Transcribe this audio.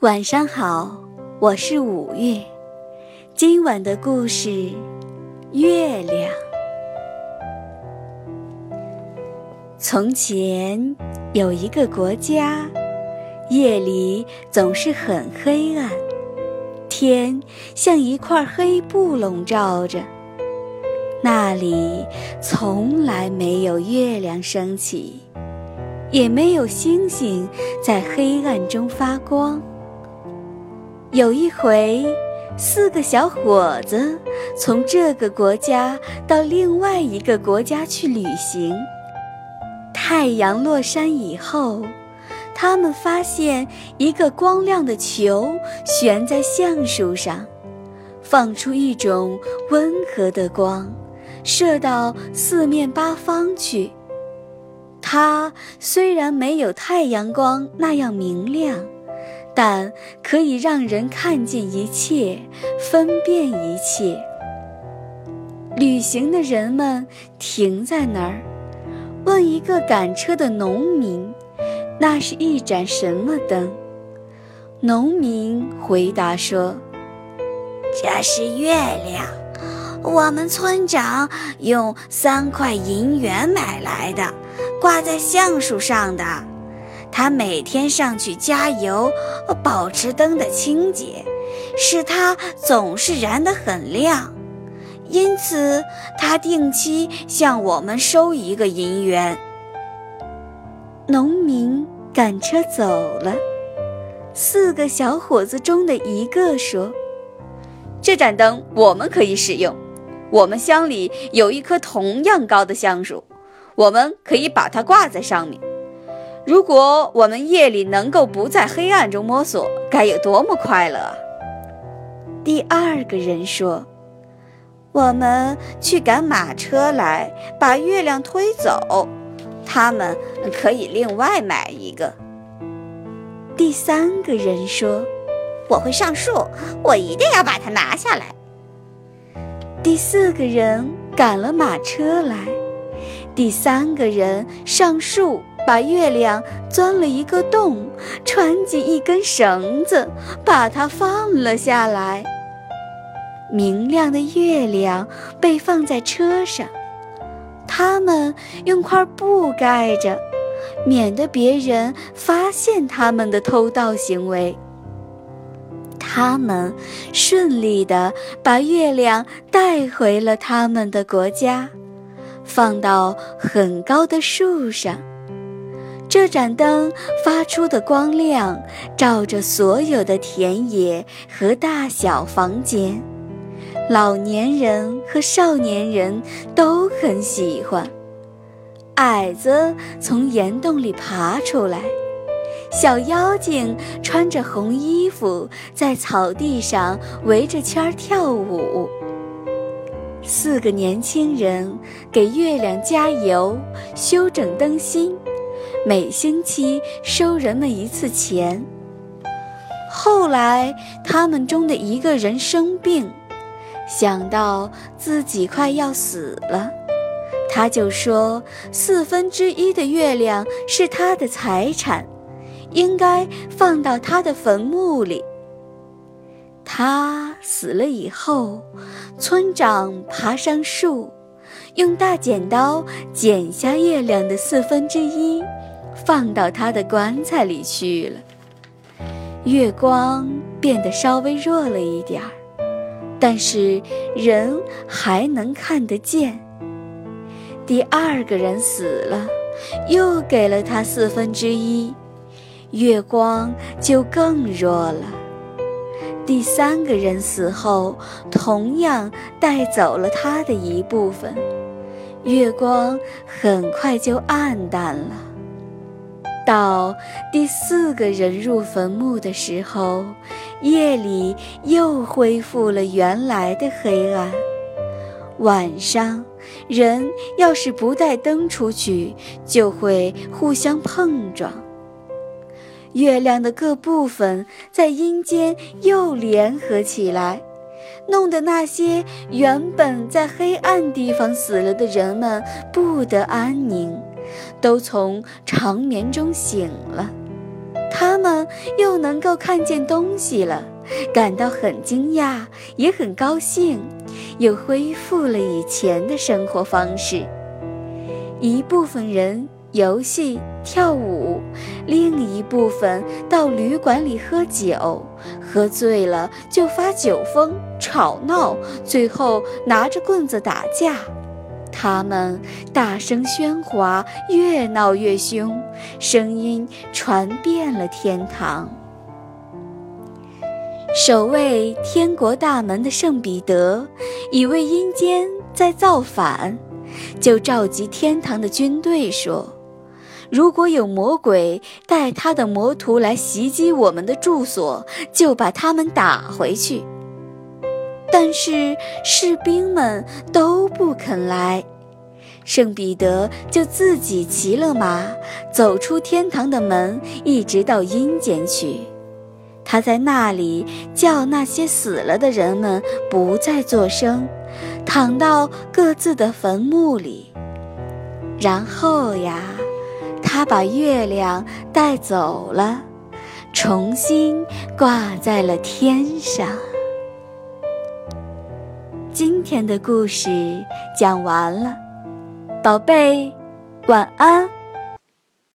晚上好，我是五月。今晚的故事《月亮》。从前有一个国家，夜里总是很黑暗，天像一块黑布笼罩着。那里从来没有月亮升起，也没有星星在黑暗中发光。有一回，四个小伙子从这个国家到另外一个国家去旅行。太阳落山以后，他们发现一个光亮的球悬在橡树上，放出一种温和的光，射到四面八方去。它虽然没有太阳光那样明亮。但可以让人看见一切，分辨一切。旅行的人们停在那儿，问一个赶车的农民：“那是一盏什么灯？”农民回答说：“这是月亮，我们村长用三块银元买来的，挂在橡树上的。”他每天上去加油，保持灯的清洁，使它总是燃得很亮。因此，他定期向我们收一个银元。农民赶车走了，四个小伙子中的一个说：“这盏灯我们可以使用。我们乡里有一棵同样高的橡树，我们可以把它挂在上面。”如果我们夜里能够不在黑暗中摸索，该有多么快乐啊！第二个人说：“我们去赶马车来，把月亮推走。他们可以另外买一个。”第三个人说：“我会上树，我一定要把它拿下来。”第四个人赶了马车来，第三个人上树。把月亮钻了一个洞，穿进一根绳子，把它放了下来。明亮的月亮被放在车上，他们用块布盖着，免得别人发现他们的偷盗行为。他们顺利地把月亮带回了他们的国家，放到很高的树上。这盏灯发出的光亮，照着所有的田野和大小房间，老年人和少年人都很喜欢。矮子从岩洞里爬出来，小妖精穿着红衣服在草地上围着圈跳舞。四个年轻人给月亮加油，修整灯芯。每星期收人们一次钱。后来，他们中的一个人生病，想到自己快要死了，他就说：“四分之一的月亮是他的财产，应该放到他的坟墓里。”他死了以后，村长爬上树，用大剪刀剪下月亮的四分之一。放到他的棺材里去了。月光变得稍微弱了一点儿，但是人还能看得见。第二个人死了，又给了他四分之一，月光就更弱了。第三个人死后，同样带走了他的一部分，月光很快就暗淡了。到第四个人入坟墓的时候，夜里又恢复了原来的黑暗。晚上，人要是不带灯出去，就会互相碰撞。月亮的各部分在阴间又联合起来，弄得那些原本在黑暗地方死了的人们不得安宁。都从长眠中醒了，他们又能够看见东西了，感到很惊讶，也很高兴，又恢复了以前的生活方式。一部分人游戏跳舞，另一部分到旅馆里喝酒，喝醉了就发酒疯、吵闹，最后拿着棍子打架。他们大声喧哗，越闹越凶，声音传遍了天堂。守卫天国大门的圣彼得以为阴间在造反，就召集天堂的军队说：“如果有魔鬼带他的魔徒来袭击我们的住所，就把他们打回去。”但是士兵们都不肯来，圣彼得就自己骑了马，走出天堂的门，一直到阴间去。他在那里叫那些死了的人们不再作声，躺到各自的坟墓里。然后呀，他把月亮带走了，重新挂在了天上。今天的故事讲完了，宝贝，晚安。